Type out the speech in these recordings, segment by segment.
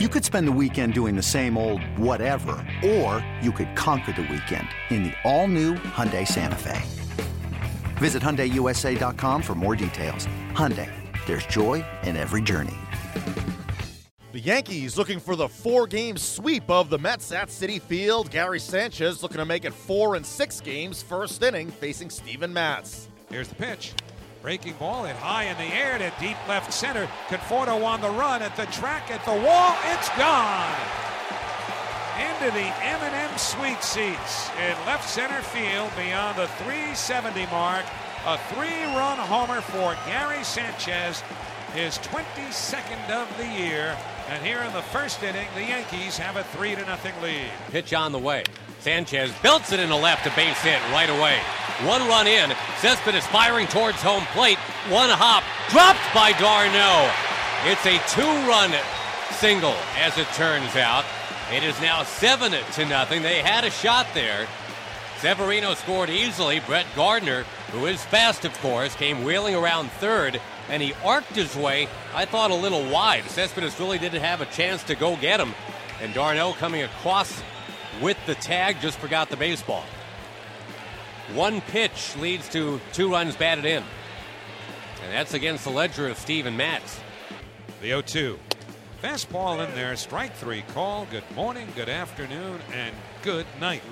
You could spend the weekend doing the same old whatever, or you could conquer the weekend in the all-new Hyundai Santa Fe. Visit HyundaiUSA.com for more details. Hyundai, there's joy in every journey. The Yankees looking for the four-game sweep of the Mets at Citi Field. Gary Sanchez looking to make it four and six games, first inning, facing Steven Matz. Here's the pitch. Breaking ball hit high in the air to deep left center. Conforto on the run at the track at the wall. It's gone. Into the M&M Suite seats in left center field beyond the 370 mark. A three-run homer for Gary Sanchez, his 22nd of the year. And here in the first inning, the Yankees have a three to nothing lead. Pitch on the way. Sanchez belts it in the left, a base hit right away. One run in. Cespedes firing towards home plate. One hop. Dropped by d'Arnaud. It's a two-run single, as it turns out. It is now seven to nothing. They had a shot there. Severino scored easily. Brett Gardner, who is fast, of course, came wheeling around third, and he arced his way, I thought, a little wide. Cespedes really didn't have a chance to go get him. And d'Arnaud coming across with the tag, just forgot the baseball. One pitch leads to two runs batted in. And that's against the ledger of Steven Matz. The 0 2. Fastball in there, strike three call. Good morning, good afternoon, and good night.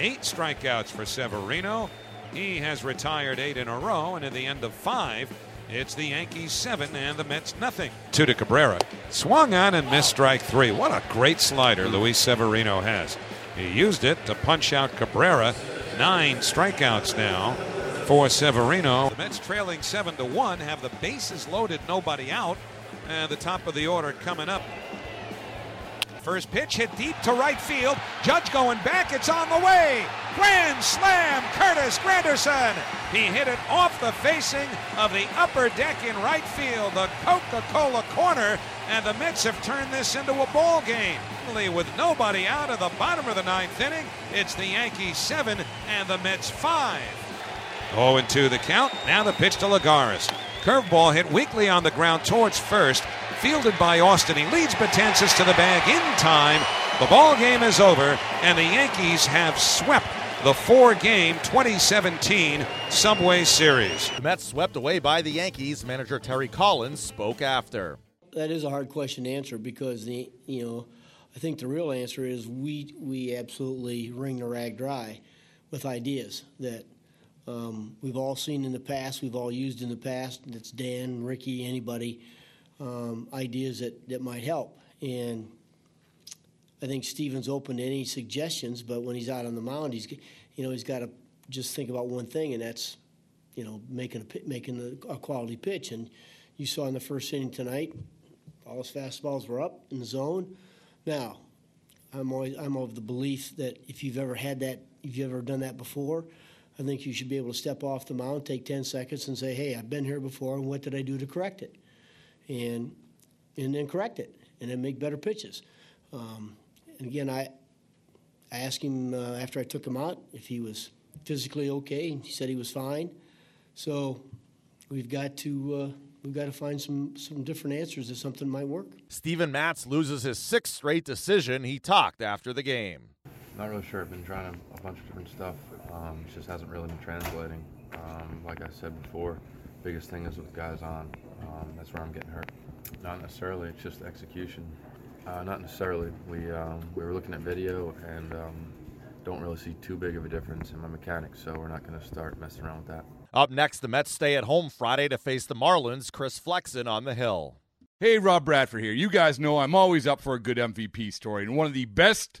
Eight strikeouts for Severino. He has retired eight in a row, and at the end of five, it's the Yankees seven and the Mets nothing. Two to Cabrera. Swung on and missed strike three. What a great slider Luis Severino has. He used it to punch out Cabrera. Nine strikeouts now for Severino. The Mets trailing seven to one have the bases loaded, nobody out. And the top of the order coming up. First pitch hit deep to right field. Judge going back. It's on the way. Grand slam. Curtis Granderson. He hit it off the facing of the upper deck in right field, the Coca-Cola corner, and the Mets have turned this into a ball game. With nobody out of the bottom of the ninth inning, it's the Yankees seven and the Mets five. 0 2 the count. Now the pitch to Lagares. Curveball hit weakly on the ground towards first. Fielded by Austin. He leads Betances to the bag in time. The ball game is over, and the Yankees have swept the four game 2017 Subway Series. The Mets swept away by the Yankees. Manager Terry Collins spoke after. That is a hard question to answer because the you know I think the real answer is we we absolutely wring the rag dry with ideas that um, we've all seen in the past, we've all used in the past. That's Dan, Ricky, anybody. Um, ideas that, that might help. And I think Steven's open to any suggestions, but when he's out on the mound, he's you know he's got to just think about one thing, and that's you know making a making a, a quality pitch. And you saw in the first inning tonight, all his fastballs were up in the zone. Now, I'm always I'm of the belief that if you've ever had that, if you've ever done that before, I think you should be able to step off the mound, take 10 seconds, and say, "Hey, I've been here before, and what did I do to correct it?" And and then correct it, and then make better pitches. Um, and again, I I asked him uh, after I took him out if he was physically okay, and he said he was fine. So we've got to uh, we've got to find some some different answers if something might work. Steven Matz loses his sixth straight decision. He talked after the game. Not really sure. I've been trying a, a bunch of different stuff. Um, it just hasn't really been translating. Um, like I said before, biggest thing is with guys on. Um, that's where I'm getting hurt. Not necessarily. It's just execution. Uh, not necessarily. We um, we were looking at video and um, don't really see too big of a difference in my mechanics, so we're not going to start messing around with that. Up next, the Mets stay at home Friday to face the Marlins. Chris Flexen on the hill. Hey, Rob Bradford here. You guys know I'm always up for a good MVP story, and one of the best